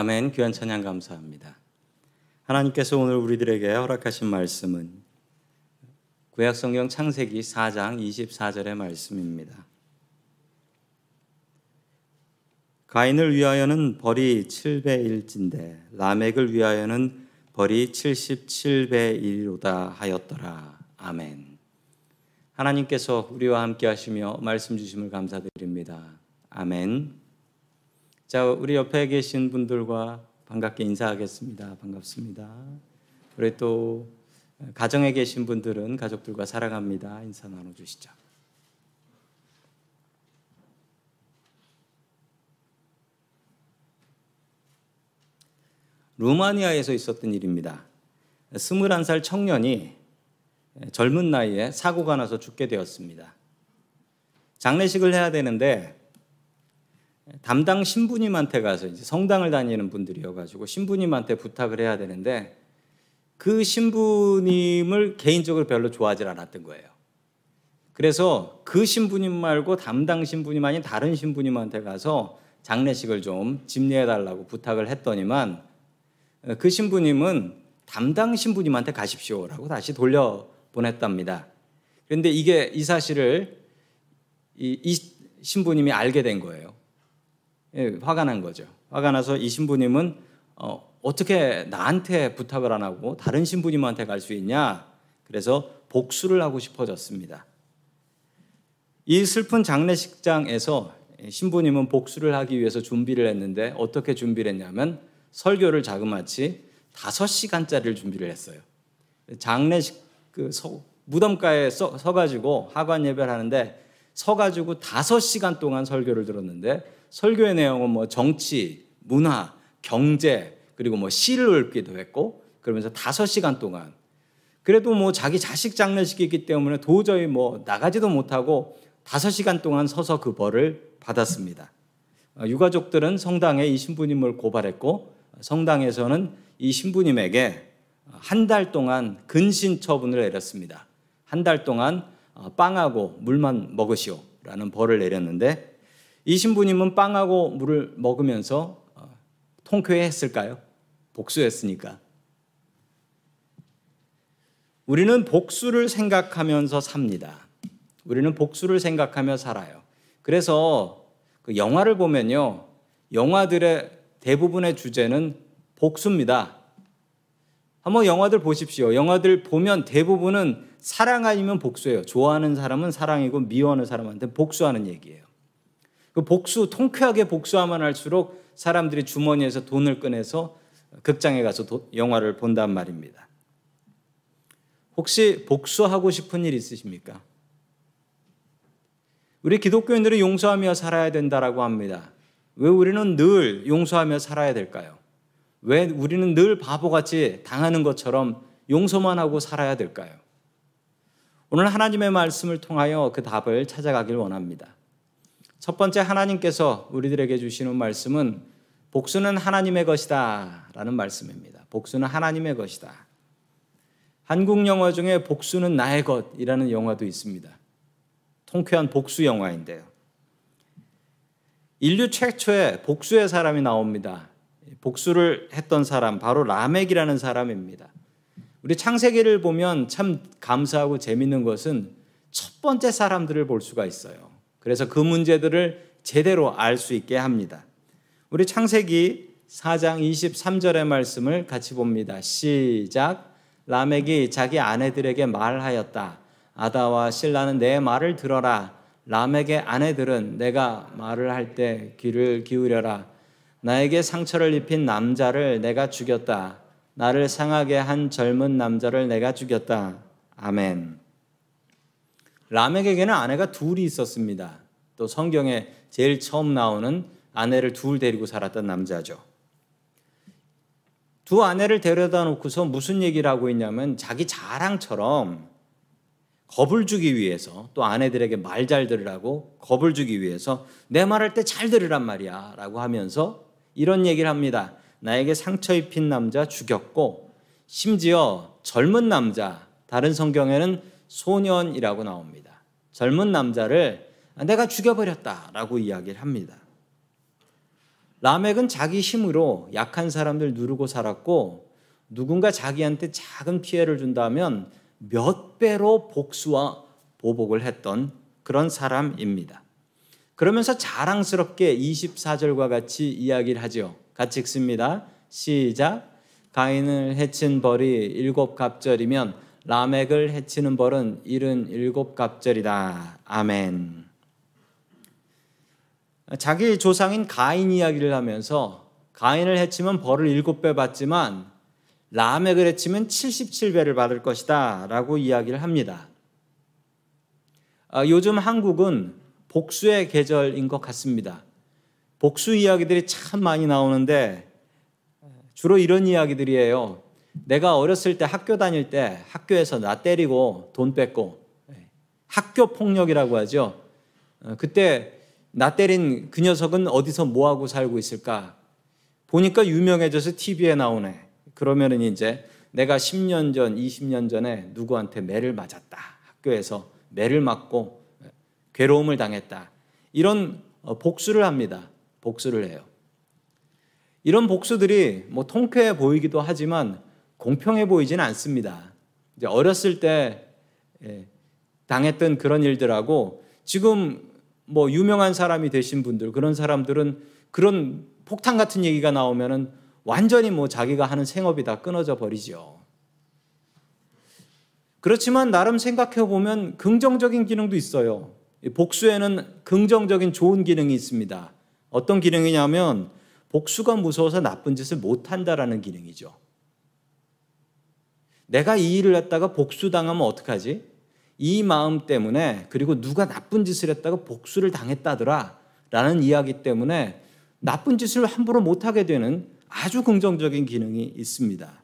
아멘. 귀한 찬양 감사합니다. 하나님께서 오늘 우리들에게 허락하신 말씀은 구약 성경 창세기 4장 24절의 말씀입니다. 가인을 위하여는 벌이 7배 1진데 라멕을 위하여는 벌이 77배 1로다 하였더라. 아멘. 하나님께서 우리와 함께 하시며 말씀 주심을 감사드립니다. 아멘. 자, 우리 옆에 계신 분들과 반갑게 인사하겠습니다. 반갑습니다. 우리 또 가정에 계신 분들은 가족들과 사랑합니다. 인사 나눠 주시죠. 루마니아에서 있었던 일입니다. 21살 청년이 젊은 나이에 사고가 나서 죽게 되었습니다. 장례식을 해야 되는데 담당 신부님한테 가서 이제 성당을 다니는 분들이어가지고 신부님한테 부탁을 해야 되는데 그 신부님을 개인적으로 별로 좋아하지 않았던 거예요. 그래서 그 신부님 말고 담당 신부님 아닌 다른 신부님한테 가서 장례식을 좀 집례해 달라고 부탁을 했더니만 그 신부님은 담당 신부님한테 가십시오라고 다시 돌려 보냈답니다. 그런데 이게 이 사실을 이, 이 신부님이 알게 된 거예요. 예, 화가 난 거죠. 화가 나서 이 신부님은 어, 어떻게 나한테 부탁을 안 하고 다른 신부님한테 갈 수 있냐? 그래서 복수를 하고 싶어졌습니다. 이 슬픈 장례식장에서 신부님은 복수를 하기 위해서 준비를 했는데 어떻게 준비를 했냐면 설교를 자그마치 5시간짜리를 준비를 했어요. 장례식 그 서, 무덤가에 서, 서가지고 하관 예배를 하는데 서가지고 5시간 동안 설교를 들었는데 설교의 내용은 뭐 정치, 문화, 경제 그리고 뭐 시를 읽기도 했고 그러면서 다섯 시간 동안 그래도 뭐 자기 자식 장례식이기 때문에 도저히 뭐 나가지도 못하고 다섯 시간 동안 서서 그 벌을 받았습니다. 어, 유가족들은 성당에 이 신부님을 고발했고 성당에서는 이 신부님에게 한 달 동안 근신 처분을 내렸습니다. 한 달 동안 어, 빵하고 물만 먹으시오라는 벌을 내렸는데 이 신부님은 빵하고 물을 먹으면서 어, 통쾌했을까요? 복수했으니까. 우리는 복수를 생각하면서 삽니다. 우리는 복수를 생각하며 살아요. 그래서 그 영화를 보면요. 영화들의 대부분의 주제는 복수입니다. 한번 영화들 보십시오. 영화들 보면 대부분은 사랑 아니면 복수예요. 좋아하는 사람은 사랑이고 미워하는 사람한테 복수하는 얘기예요. 그 복수 통쾌하게 복수하면 할수록 사람들이 주머니에서 돈을 꺼내서 극장에 가서 도, 영화를 본단 말입니다. 혹시 복수하고 싶은 일 있으십니까? 우리 기독교인들은 용서하며 살아야 된다라고 합니다. 왜 우리는 늘 용서하며 살아야 될까요? 왜 우리는 늘 바보같이 당하는 것처럼 용서만 하고 살아야 될까요? 오늘 하나님의 말씀을 통하여 그 답을 찾아가길 원합니다. 첫 번째 하나님께서 우리들에게 주시는 말씀은 복수는 하나님의 것이다 라는 말씀입니다. 복수는 하나님의 것이다. 한국 영화 중에 복수는 나의 것이라는 영화도 있습니다. 통쾌한 복수 영화인데요. 인류 최초의 복수의 사람이 나옵니다. 복수를 했던 사람, 바로 라멕이라는 사람입니다. 우리 창세기를 보면 참 감사하고 재밌는 것은 첫 번째 사람들을 볼 수가 있어요. 그래서 그 문제들을 제대로 알 수 있게 합니다. 우리 창세기 4장 23절의 말씀을 같이 봅니다. 시작. 라멕이 자기 아내들에게 말하였다. 아다와 신라는 내 말을 들어라. 라멕의 아내들은 내가 말을 할 때 귀를 기울여라. 나에게 상처를 입힌 남자를 내가 죽였다. 나를 상하게 한 젊은 남자를 내가 죽였다. 아멘. 라멕에게는 아내가 둘이 있었습니다. 또 성경에 제일 처음 나오는 아내를 둘 데리고 살았던 남자죠. 두 아내를 데려다 놓고서 무슨 얘기를 하고 있냐면 자기 자랑처럼 겁을 주기 위해서 또 아내들에게 말 잘 들으라고 겁을 주기 위해서 내 말할 때 잘 들으란 말이야 라고 하면서 이런 얘기를 합니다. 나에게 상처 입힌 남자 죽였고 심지어 젊은 남자 다른 성경에는 소년이라고 나옵니다. 젊은 남자를 내가 죽여버렸다라고 이야기를 합니다. 라멕은 자기 힘으로 약한 사람들 누르고 살았고 누군가 자기한테 작은 피해를 준다면 몇 배로 복수와 보복을 했던 그런 사람입니다. 그러면서 자랑스럽게 24절과 같이 이야기를 하죠. 같이 읽습니다. 시작. 가인을 해친 벌이 일곱 갑절이면 라멕을 해치는 벌은 일흔 일곱 갑절이다. 아멘. 자기 조상인 가인 이야기를 하면서 가인을 해치면 벌을 일곱 배 받지만 라멕을 해치면 77배를 받을 것이다 라고 이야기를 합니다. 아, 요즘 한국은 복수의 계절인 것 같습니다. 복수 이야기들이 참 많이 나오는데 주로 이런 이야기들이에요. 내가 어렸을 때 학교 다닐 때 학교에서 나 때리고 돈 뺏고 학교 폭력이라고 하죠. 어, 그때 나 때린 그 녀석은 어디서 뭐 하고 살고 있을까? 보니까 유명해져서 TV에 나오네. 그러면은 이제 내가 10년 전, 20년 전에 누구한테 매를 맞았다. 학교에서 매를 맞고 괴로움을 당했다. 이런 어, 복수를 합니다. 복수를 해요. 이런 복수들이 뭐 통쾌해 보이기도 하지만 공평해 보이지는 않습니다. 이제 어렸을 때 예, 당했던 그런 일들하고 지금 뭐 유명한 사람이 되신 분들 그런 사람들은 그런 폭탄 같은 얘기가 나오면은 완전히 뭐 자기가 하는 생업이 다 끊어져 버리죠. 그렇지만 나름 생각해 보면 긍정적인 기능도 있어요. 복수에는 긍정적인 좋은 기능이 있습니다. 어떤 기능이냐면 복수가 무서워서 나쁜 짓을 못 한다라는 기능이죠. 내가 이 일을 했다가 복수당하면 어떡하지? 이 마음 때문에 그리고 누가 나쁜 짓을 했다가 복수를 당했다더라 라는 이야기 때문에 나쁜 짓을 함부로 못하게 되는 아주 긍정적인 기능이 있습니다.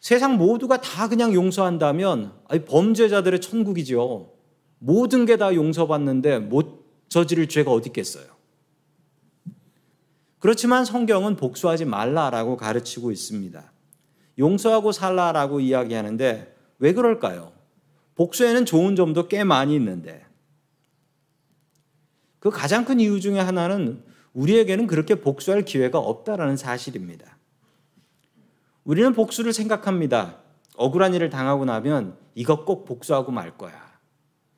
세상 모두가 다 그냥 용서한다면 범죄자들의 천국이죠. 모든 게 다 용서받는데 못 저지를 죄가 어디 있겠어요. 그렇지만 성경은 복수하지 말라라고 가르치고 있습니다. 용서하고 살라라고 이야기하는데 왜 그럴까요? 복수에는 좋은 점도 꽤 많이 있는데 그 가장 큰 이유 중에 하나는 우리에게는 그렇게 복수할 기회가 없다라는 사실입니다. 우리는 복수를 생각합니다. 억울한 일을 당하고 나면 이것 꼭 복수하고 말 거야.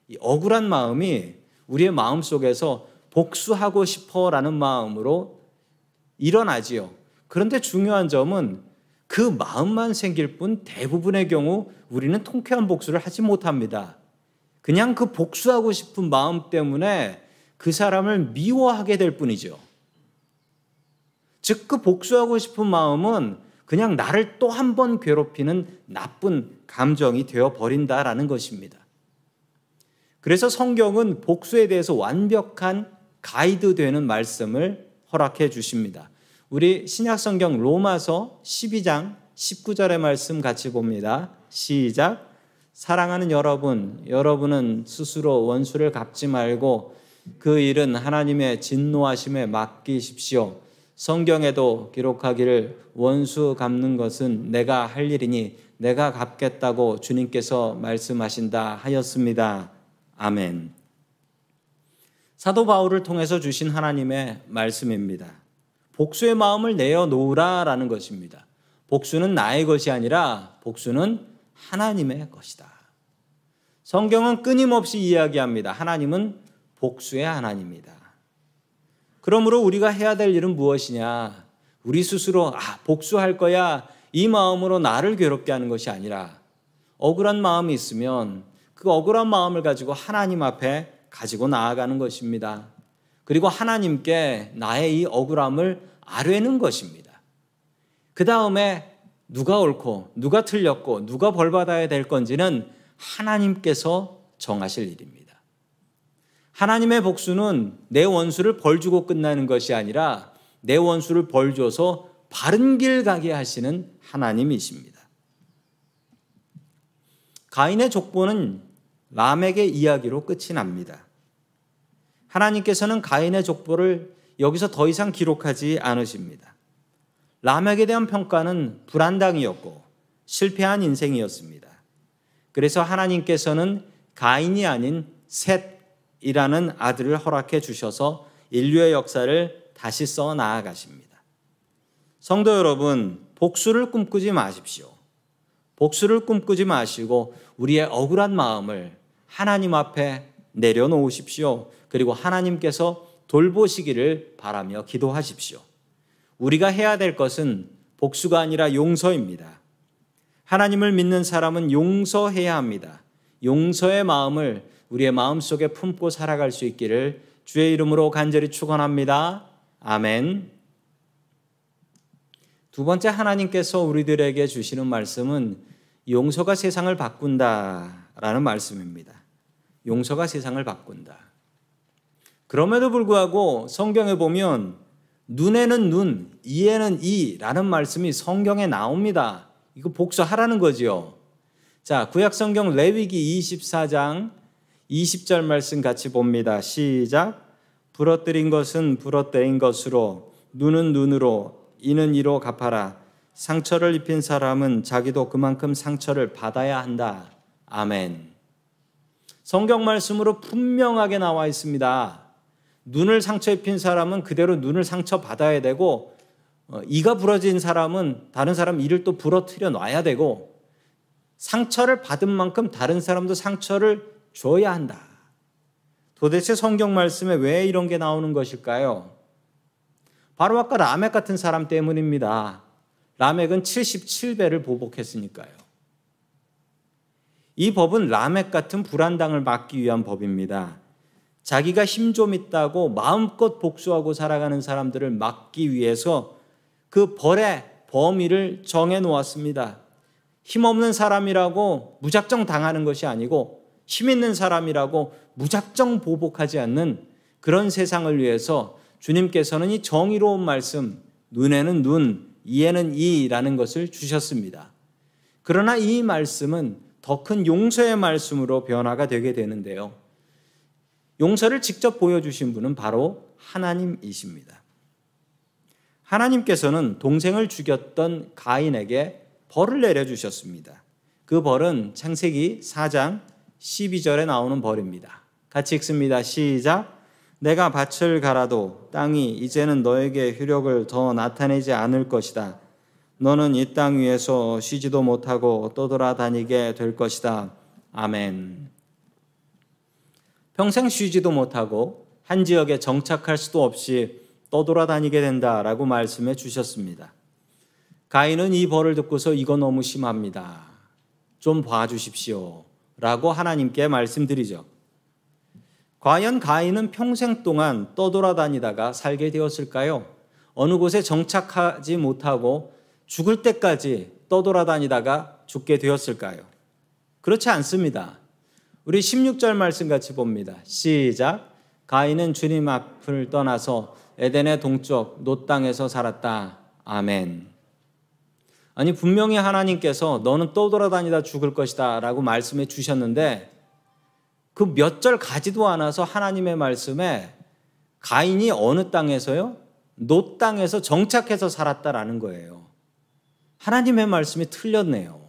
이 억울한 마음이 우리의 마음 속에서 복수하고 싶어 라는 마음으로 일어나지요. 그런데 중요한 점은 그 마음만 생길 뿐 대부분의 경우 우리는 통쾌한 복수를 하지 못합니다. 그냥 그 복수하고 싶은 마음 때문에 그 사람을 미워하게 될 뿐이죠. 즉, 그 복수하고 싶은 마음은 그냥 나를 또 한 번 괴롭히는 나쁜 감정이 되어 버린다라는 것입니다. 그래서 성경은 복수에 대해서 완벽한 가이드 되는 말씀을 허락해 주십니다. 우리 신약 성경 로마서 12장 19절의 말씀 같이 봅니다. 시작. 사랑하는 여러분, 여러분은 스스로 원수를 갚지 말고 그 일은 하나님의 진노하심에 맡기십시오. 성경에도 기록하기를 원수 갚는 것은 내가 할 일이니 내가 갚겠다고 주님께서 말씀하신다 하였습니다. 아멘. 사도 바울을 통해서 주신 하나님의 말씀입니다. 복수의 마음을 내어 놓으라라는 것입니다. 복수는 나의 것이 아니라 복수는 하나님의 것이다. 성경은 끊임없이 이야기합니다. 하나님은 복수의 하나님이다. 그러므로 우리가 해야 될 일은 무엇이냐? 우리 스스로 아, 복수할 거야. 이 마음으로 나를 괴롭게 하는 것이 아니라 억울한 마음이 있으면 그 억울한 마음을 가지고 하나님 앞에 가지고 나아가는 것입니다. 그리고 하나님께 나의 이 억울함을 아뢰는 것입니다. 그 다음에 누가 옳고 누가 틀렸고 누가 벌 받아야 될 건지는 하나님께서 정하실 일입니다. 하나님의 복수는 내 원수를 벌 주고 끝나는 것이 아니라 내 원수를 벌 줘서 바른 길 가게 하시는 하나님이십니다. 가인의 족보는 람에게 이야기로 끝이 납니다. 하나님께서는 가인의 족보를 여기서 더 이상 기록하지 않으십니다. 람에게 대한 평가는 불안당이었고 실패한 인생이었습니다. 그래서 하나님께서는 가인이 아닌 셋 이라는 아들을 허락해 주셔서 인류의 역사를 다시 써 나아가십니다. 성도 여러분, 복수를 꿈꾸지 마십시오. 복수를 꿈꾸지 마시고 우리의 억울한 마음을 하나님 앞에 내려놓으십시오. 그리고 하나님께서 돌보시기를 바라며 기도하십시오. 우리가 해야 될 것은 복수가 아니라 용서입니다. 하나님을 믿는 사람은 용서해야 합니다. 용서의 마음을 우리의 마음 속에 품고 살아갈 수 있기를 주의 이름으로 간절히 축원합니다. 아멘. 두 번째 하나님께서 우리들에게 주시는 말씀은 용서가 세상을 바꾼다라는 말씀입니다. 용서가 세상을 바꾼다. 그럼에도 불구하고 성경에 보면 눈에는 눈, 이에는 이라는 말씀이 성경에 나옵니다. 이거 복수하라는 거지요. 자, 구약 성경 레위기 24장 20절 말씀 같이 봅니다. 시작. 부러뜨린 것은 부러뜨린 것으로 눈은 눈으로 이는 이로 갚아라. 상처를 입힌 사람은 자기도 그만큼 상처를 받아야 한다. 아멘. 성경 말씀으로 분명하게 나와 있습니다. 눈을 상처 입힌 사람은 그대로 눈을 상처 받아야 되고 어, 이가 부러진 사람은 다른 사람 이를 또 부러뜨려 놔야 되고 상처를 받은 만큼 다른 사람도 상처를 줘야 한다. 도대체 성경 말씀에 왜 이런 게 나오는 것일까요? 바로 아까 라멕 같은 사람 때문입니다. 라멕은 77배를 보복했으니까요. 이 법은 라멕 같은 불안당을 막기 위한 법입니다. 자기가 힘 좀 있다고 마음껏 복수하고 살아가는 사람들을 막기 위해서 그 벌의 범위를 정해 놓았습니다. 힘없는 사람이라고 무작정 당하는 것이 아니고 힘 있는 사람이라고 무작정 보복하지 않는 그런 세상을 위해서 주님께서는 이 정의로운 말씀, 눈에는 눈, 이에는 이라는 것을 주셨습니다. 그러나 이 말씀은 더 큰 용서의 말씀으로 변화가 되게 되는데요. 용서를 직접 보여주신 분은 바로 하나님이십니다. 하나님께서는 동생을 죽였던 가인에게 벌을 내려주셨습니다. 그 벌은 창세기 4장 12절에 나오는 벌입니다. 같이 읽습니다. 시작. 내가 밭을 갈아도 땅이 이제는 너에게 효력을 더 나타내지 않을 것이다. 너는 이 땅 위에서 쉬지도 못하고 떠돌아다니게 될 것이다. 아멘. 평생 쉬지도 못하고 한 지역에 정착할 수도 없이 떠돌아다니게 된다라고 말씀해 주셨습니다. 가인은 이 벌을 듣고서 이거 너무 심합니다. 좀 봐주십시오. 라고 하나님께 말씀드리죠. 과연 가인은 평생 동안 떠돌아다니다가 살게 되었을까요? 어느 곳에 정착하지 못하고 죽을 때까지 떠돌아다니다가 죽게 되었을까요? 그렇지 않습니다. 우리 16절 말씀 같이 봅니다. 시작. 가인은 주님 앞을 떠나서 에덴의 동쪽 노 땅에서 살았다. 아멘. 아니 분명히 하나님께서 너는 떠돌아다니다 죽을 것이다라고 말씀해 주셨는데 그 몇 절 가지도 않아서 하나님의 말씀에 가인이 어느 땅에서요? 놋 땅에서 정착해서 살았다라는 거예요. 하나님의 말씀이 틀렸네요.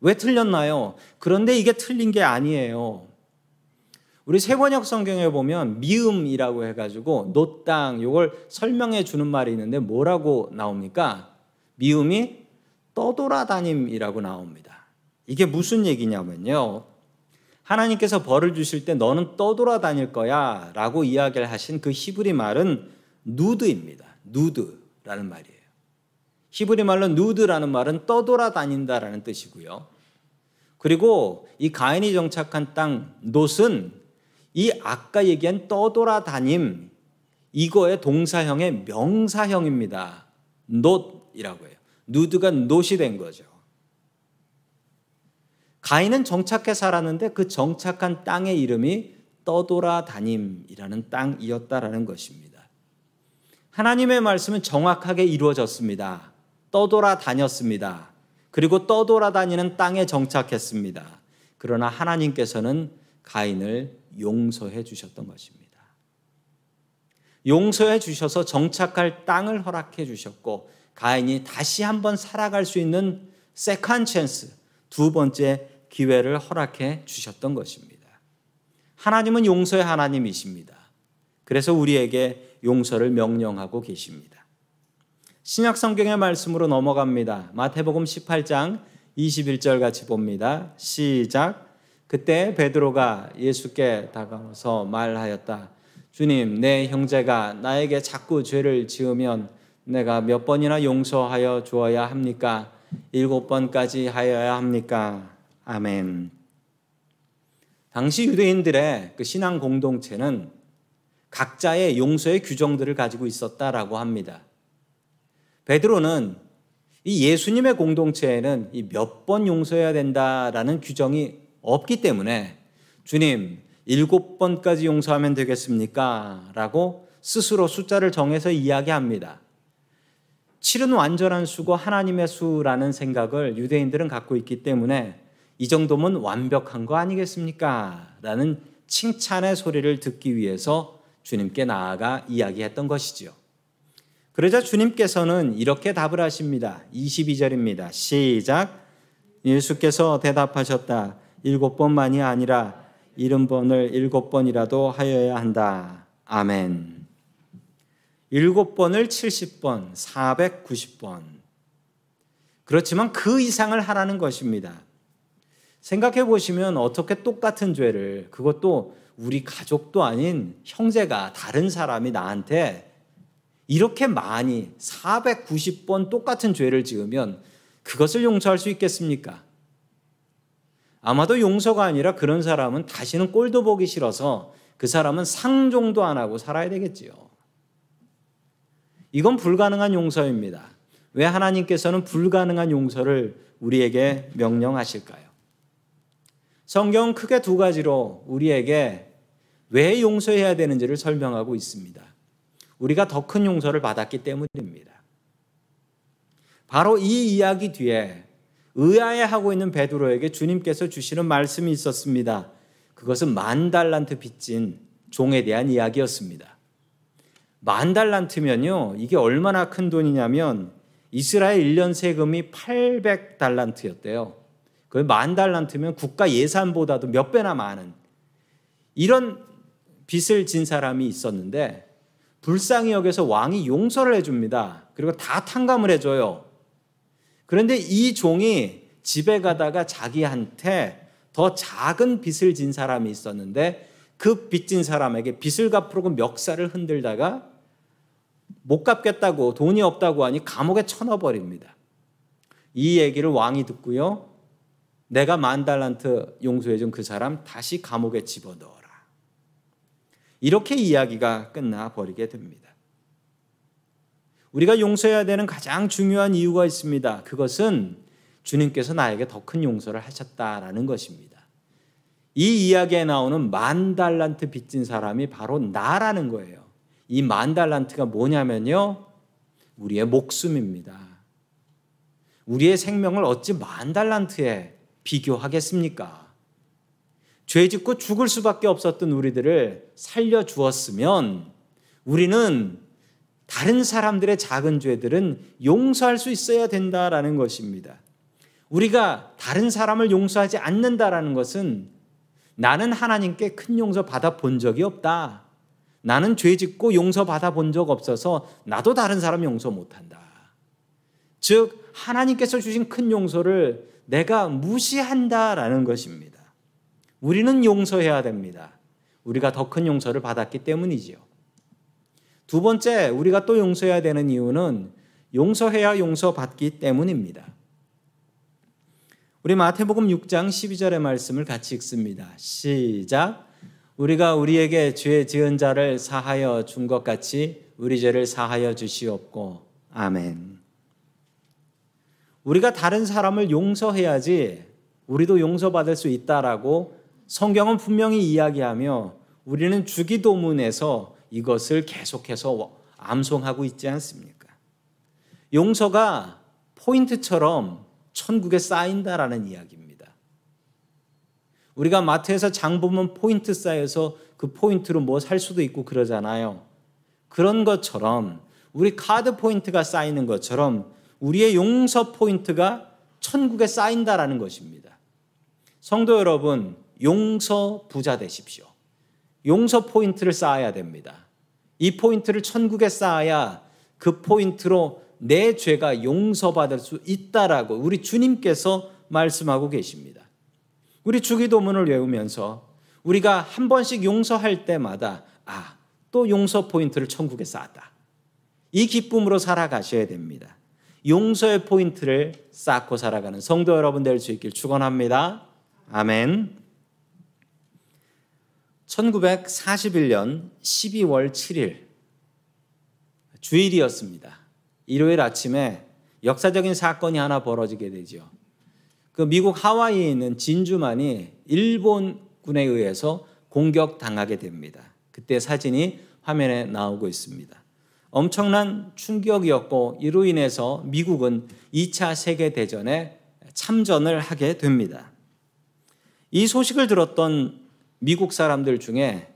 왜 틀렸나요? 그런데 이게 틀린 게 아니에요. 우리 새번역 성경에 보면 미음이라고 해가지고 놋 땅 요걸 설명해 주는 말이 있는데 뭐라고 나옵니까? 미음이 떠돌아다님이라고 나옵니다. 이게 무슨 얘기냐면요. 하나님께서 벌을 주실 때 너는 떠돌아다닐 거야 라고 이야기를 하신 그 히브리 말은 누드입니다. 누드라는 말이에요. 히브리 말로 누드라는 말은 떠돌아다닌다라는 뜻이고요. 그리고 이 가인이 정착한 땅 놋은 이 아까 얘기한 떠돌아다님 이거의 동사형의 명사형입니다. 놋이라고 해요. 누드가 놋이 된 거죠. 가인은 정착해 살았는데 그 정착한 땅의 이름이 떠돌아다님이라는 땅이었다라는 것입니다. 하나님의 말씀은 정확하게 이루어졌습니다. 떠돌아다녔습니다. 그리고 떠돌아다니는 땅에 정착했습니다. 그러나 하나님께서는 가인을 용서해 주셨던 것입니다. 용서해 주셔서 정착할 땅을 허락해 주셨고 가인이 다시 한번 살아갈 수 있는 second chance 두 번째 기회를 허락해 주셨던 것입니다. 하나님은 용서의 하나님이십니다. 그래서 우리에게 용서를 명령하고 계십니다. 신약 성경의 말씀으로 넘어갑니다. 마태복음 18장 21절 같이 봅니다. 시작. 그때 베드로가 예수께 다가와서 말하였다. 주님, 내 형제가 나에게 자꾸 죄를 지으면 내가 몇 번이나 용서하여 주어야 합니까? 일곱 번까지 하여야 합니까? 아멘. 당시 유대인들의 그 신앙 공동체는 각자의 용서의 규정들을 가지고 있었다라고 합니다. 베드로는 이 예수님의 공동체에는 몇 번 용서해야 된다라는 규정이 없기 때문에 주님 일곱 번까지 용서하면 되겠습니까? 라고 스스로 숫자를 정해서 이야기합니다. 7은 완전한 수고 하나님의 수라는 생각을 유대인들은 갖고 있기 때문에 이 정도면 완벽한 거 아니겠습니까? 라는 칭찬의 소리를 듣기 위해서 주님께 나아가 이야기했던 것이지요. 그러자 주님께서는 이렇게 답을 하십니다. 22절입니다. 시작. 예수께서 대답하셨다. 일곱 번만이 아니라 일흔 번을 일곱 번이라도 하여야 한다. 아멘. 일곱 번을 70번, 490번. 그렇지만 그 이상을 하라는 것입니다. 생각해 보시면 어떻게 똑같은 죄를 그것도 우리 가족도 아닌 형제가 다른 사람이 나한테 이렇게 많이 490번 똑같은 죄를 지으면 그것을 용서할 수 있겠습니까? 아마도 용서가 아니라 그런 사람은 다시는 꼴도 보기 싫어서 그 사람은 상종도 안 하고 살아야 되겠지요. 이건 불가능한 용서입니다. 왜 하나님께서는 불가능한 용서를 우리에게 명령하실까요? 성경은 크게 두 가지로 우리에게 왜 용서해야 되는지를 설명하고 있습니다. 우리가 더 큰 용서를 받았기 때문입니다. 바로 이 이야기 뒤에 의아해하고 있는 베드로에게 주님께서 주시는 말씀이 있었습니다. 그것은 만 달란트 빚진 종에 대한 이야기였습니다. 만 달란트면요, 이게 얼마나 큰 돈이냐면 이스라엘 1년 세금이 800달란트였대요. 그 만 달란트면 국가 예산보다도 몇 배나 많은 이런 빚을 진 사람이 있었는데 불쌍히 여겨서 왕이 용서를 해줍니다. 그리고 다 탕감을 해줘요. 그런데 이 종이 집에 가다가 자기한테 더 작은 빚을 진 사람이 있었는데 그 빚진 사람에게 빚을 갚으려고 멱살을 흔들다가 못 갚겠다고 돈이 없다고 하니 감옥에 쳐넣어버립니다. 이 얘기를 왕이 듣고요. 내가 만 달란트 용서해준 그 사람 다시 감옥에 집어넣어라. 이렇게 이야기가 끝나 버리게 됩니다. 우리가 용서해야 되는 가장 중요한 이유가 있습니다. 그것은 주님께서 나에게 더 큰 용서를 하셨다라는 것입니다. 이 이야기에 나오는 만 달란트 빚진 사람이 바로 나라는 거예요. 이 만 달란트가 뭐냐면요. 우리의 목숨입니다. 우리의 생명을 어찌 만 달란트에 비교하겠습니까? 죄 짓고 죽을 수밖에 없었던 우리들을 살려 주었으면 우리는 다른 사람들의 작은 죄들은 용서할 수 있어야 된다라는 것입니다. 우리가 다른 사람을 용서하지 않는다라는 것은 나는 하나님께 큰 용서 받아 본 적이 없다. 나는 죄 짓고 용서 받아 본 적 없어서 나도 다른 사람 용서 못 한다. 즉, 하나님께서 주신 큰 용서를 내가 무시한다라는 것입니다. 우리는 용서해야 됩니다. 우리가 더 큰 용서를 받았기 때문이지요. 두 번째, 우리가 또 용서해야 되는 이유는 용서해야 용서받기 때문입니다. 우리 마태복음 6장 12절의 말씀을 같이 읽습니다. 시작. 우리가 우리에게 죄 지은 자를 사하여 준 것 같이 우리 죄를 사하여 주시옵고. 아멘. 우리가 다른 사람을 용서해야지 우리도 용서받을 수 있다라고 성경은 분명히 이야기하며 우리는 주기도문에서 이것을 계속해서 암송하고 있지 않습니까? 용서가 포인트처럼 천국에 쌓인다라는 이야기입니다. 우리가 마트에서 장 보면 포인트 쌓여서 그 포인트로 뭐 살 수도 있고 그러잖아요. 그런 것처럼 우리 카드 포인트가 쌓이는 것처럼 우리의 용서 포인트가 천국에 쌓인다라는 것입니다. 성도 여러분, 용서 부자 되십시오. 용서 포인트를 쌓아야 됩니다. 이 포인트를 천국에 쌓아야 그 포인트로 내 죄가 용서받을 수 있다라고 우리 주님께서 말씀하고 계십니다. 우리 주기도문을 외우면서 우리가 한 번씩 용서할 때마다 아, 또 용서 포인트를 천국에 쌓았다. 이 기쁨으로 살아가셔야 됩니다. 용서의 포인트를 쌓고 살아가는 성도 여러분 될 수 있길 축원합니다. 아멘. 1941년 12월 7일 주일이었습니다. 일요일 아침에 역사적인 사건이 하나 벌어지게 되죠. 그 미국 하와이에 있는 진주만이 일본군에 의해서 공격당하게 됩니다. 그때 사진이 화면에 나오고 있습니다. 엄청난 충격이었고 이로 인해서 미국은 2차 세계대전에 참전을 하게 됩니다. 이 소식을 들었던 미국 사람들 중에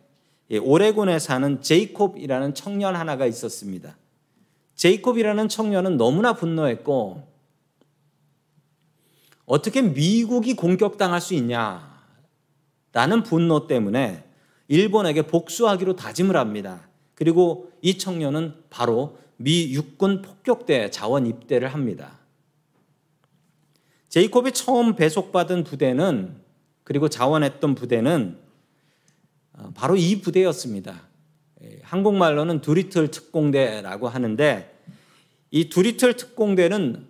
오레곤에 사는 제이콥이라는 청년 하나가 있었습니다. 제이콥이라는 청년은 너무나 분노했고 어떻게 미국이 공격당할 수 있냐? 라는 분노 때문에 일본에게 복수하기로 다짐을 합니다. 그리고 이 청년은 바로 미 육군 폭격대 자원 입대를 합니다. 제이콥이 처음 배속받은 부대는 그리고 자원했던 부대는 어, 바로 이 부대였습니다. 예, 한국말로는 두리틀 특공대라고 하는데 이 두리틀 특공대는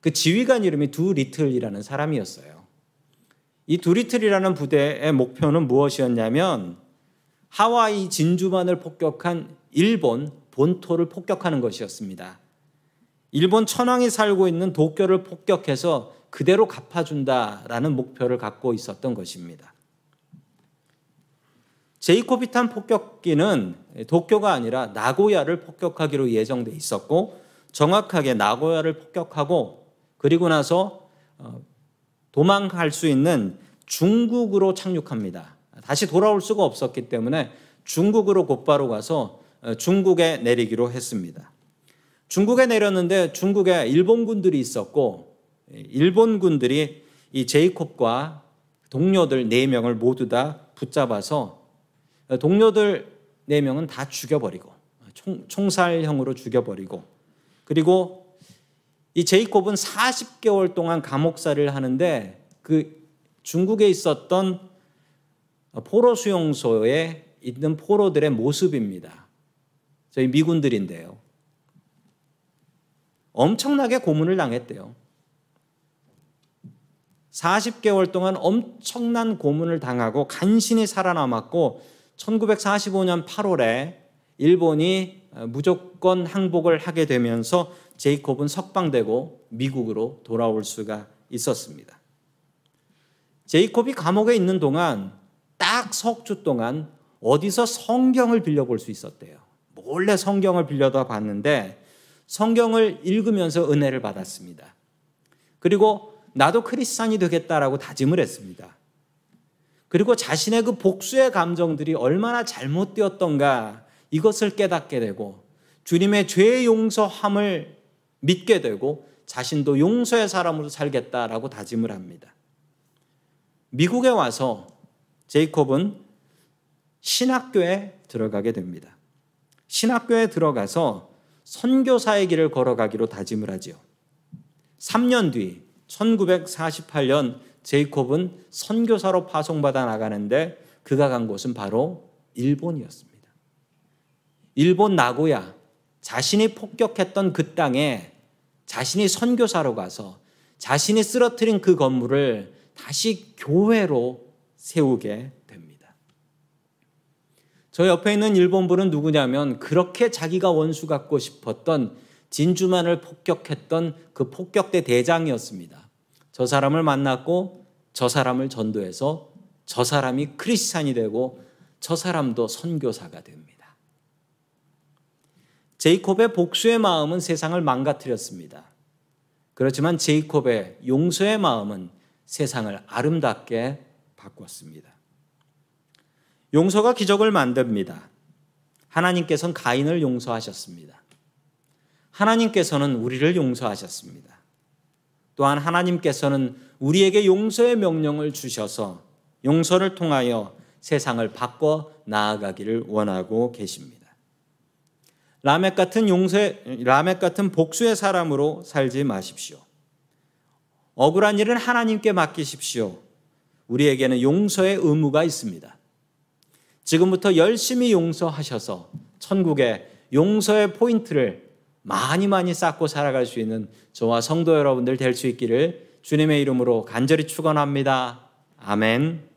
그 지휘관 이름이 두리틀이라는 사람이었어요. 이 두리틀이라는 부대의 목표는 무엇이었냐면 하와이 진주만을 폭격한 일본 본토를 폭격하는 것이었습니다. 일본 천황이 살고 있는 도쿄를 폭격해서 그대로 갚아준다라는 목표를 갖고 있었던 것입니다. 제이코비탄 폭격기는 도쿄가 아니라 나고야를 폭격하기로 예정돼 있었고 정확하게 나고야를 폭격하고 그리고 나서 어, 도망갈 수 있는 중국으로 착륙합니다. 다시 돌아올 수가 없었기 때문에 중국으로 곧바로 가서 어, 중국에 내리기로 했습니다. 중국에 내렸는데 중국에 일본군들이 있었고 일본군들이 이 제이콥과 동료들 4명을 모두 다 붙잡아서 동료들 4명은 다 죽여버리고 총, 총살형으로 죽여버리고 그리고 이 제이콥은 40개월 동안 감옥살이를 하는데 그 중국에 있었던 포로 수용소에 있는 포로들의 모습입니다. 저희 미군들인데요. 엄청나게 고문을 당했대요. 40개월 동안 엄청난 고문을 당하고 간신히 살아남았고 1945년 8월에 일본이 무조건 항복을 하게 되면서 제이콥은 석방되고 미국으로 돌아올 수가 있었습니다. 제이콥이 감옥에 있는 동안 딱 석 주 동안 어디서 성경을 빌려볼 수 있었대요. 몰래 성경을 빌려다 봤는데 성경을 읽으면서 은혜를 받았습니다. 그리고 나도 크리스찬이 되겠다라고 다짐을 했습니다. 그리고 자신의 그 복수의 감정들이 얼마나 잘못되었던가 이것을 깨닫게 되고 주님의 죄 용서함을 믿게 되고 자신도 용서의 사람으로 살겠다라고 다짐을 합니다. 미국에 와서 제이콥은 신학교에 들어가게 됩니다. 신학교에 들어가서 선교사의 길을 걸어가기로 다짐을 하지요. 3년 뒤 1948년 제이콥은 선교사로 파송받아 나가는데 그가 간 곳은 바로 일본이었습니다. 일본 나고야 자신이 폭격했던 그 땅에 자신이 선교사로 가서 자신이 쓰러뜨린 그 건물을 다시 교회로 세우게 됩니다. 저 옆에 있는 일본분은 누구냐면 그렇게 자기가 원수 갖고 싶었던 진주만을 폭격했던 그 폭격대 대장이었습니다. 저 사람을 만났고 저 사람을 전도해서 저 사람이 크리스찬이 되고 저 사람도 선교사가 됩니다. 제이콥의 복수의 마음은 세상을 망가뜨렸습니다. 그렇지만 제이콥의 용서의 마음은 세상을 아름답게 바꿨습니다. 용서가 기적을 만듭니다. 하나님께서는 가인을 용서하셨습니다. 하나님께서는 우리를 용서하셨습니다. 또한 하나님께서는 우리에게 용서의 명령을 주셔서 용서를 통하여 세상을 바꿔 나아가기를 원하고 계십니다. 라멕 같은 용서의 라멕 같은 복수의 사람으로 살지 마십시오. 억울한 일은 하나님께 맡기십시오. 우리에게는 용서의 의무가 있습니다. 지금부터 열심히 용서하셔서 천국의 용서의 포인트를 많이 많이 쌓고 살아갈 수 있는 저와 성도 여러분들 될 수 있기를 주님의 이름으로 간절히 축원합니다. 아멘.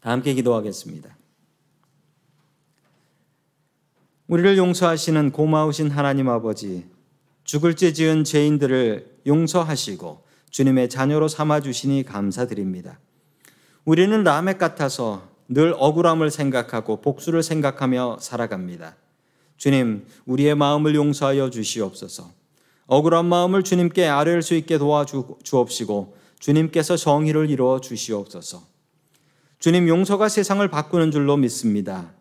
다 함께 기도하겠습니다. 우리를 용서하시는 고마우신 하나님 아버지, 죽을 죄 지은 죄인들을 용서하시고 주님의 자녀로 삼아 주시니 감사드립니다. 우리는 라멕 같아서 늘 억울함을 생각하고 복수를 생각하며 살아갑니다. 주님, 우리의 마음을 용서하여 주시옵소서. 억울한 마음을 주님께 아뢰을 수 있게 도와주옵시고 주님께서 정의를 이루어 주시옵소서. 주님 용서가 세상을 바꾸는 줄로 믿습니다.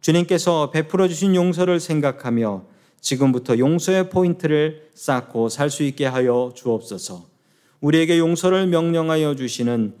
주님께서 베풀어 주신 용서를 생각하며 지금부터 용서의 포인트를 쌓고 살 수 있게 하여 주옵소서. 우리에게 용서를 명령하여 주시는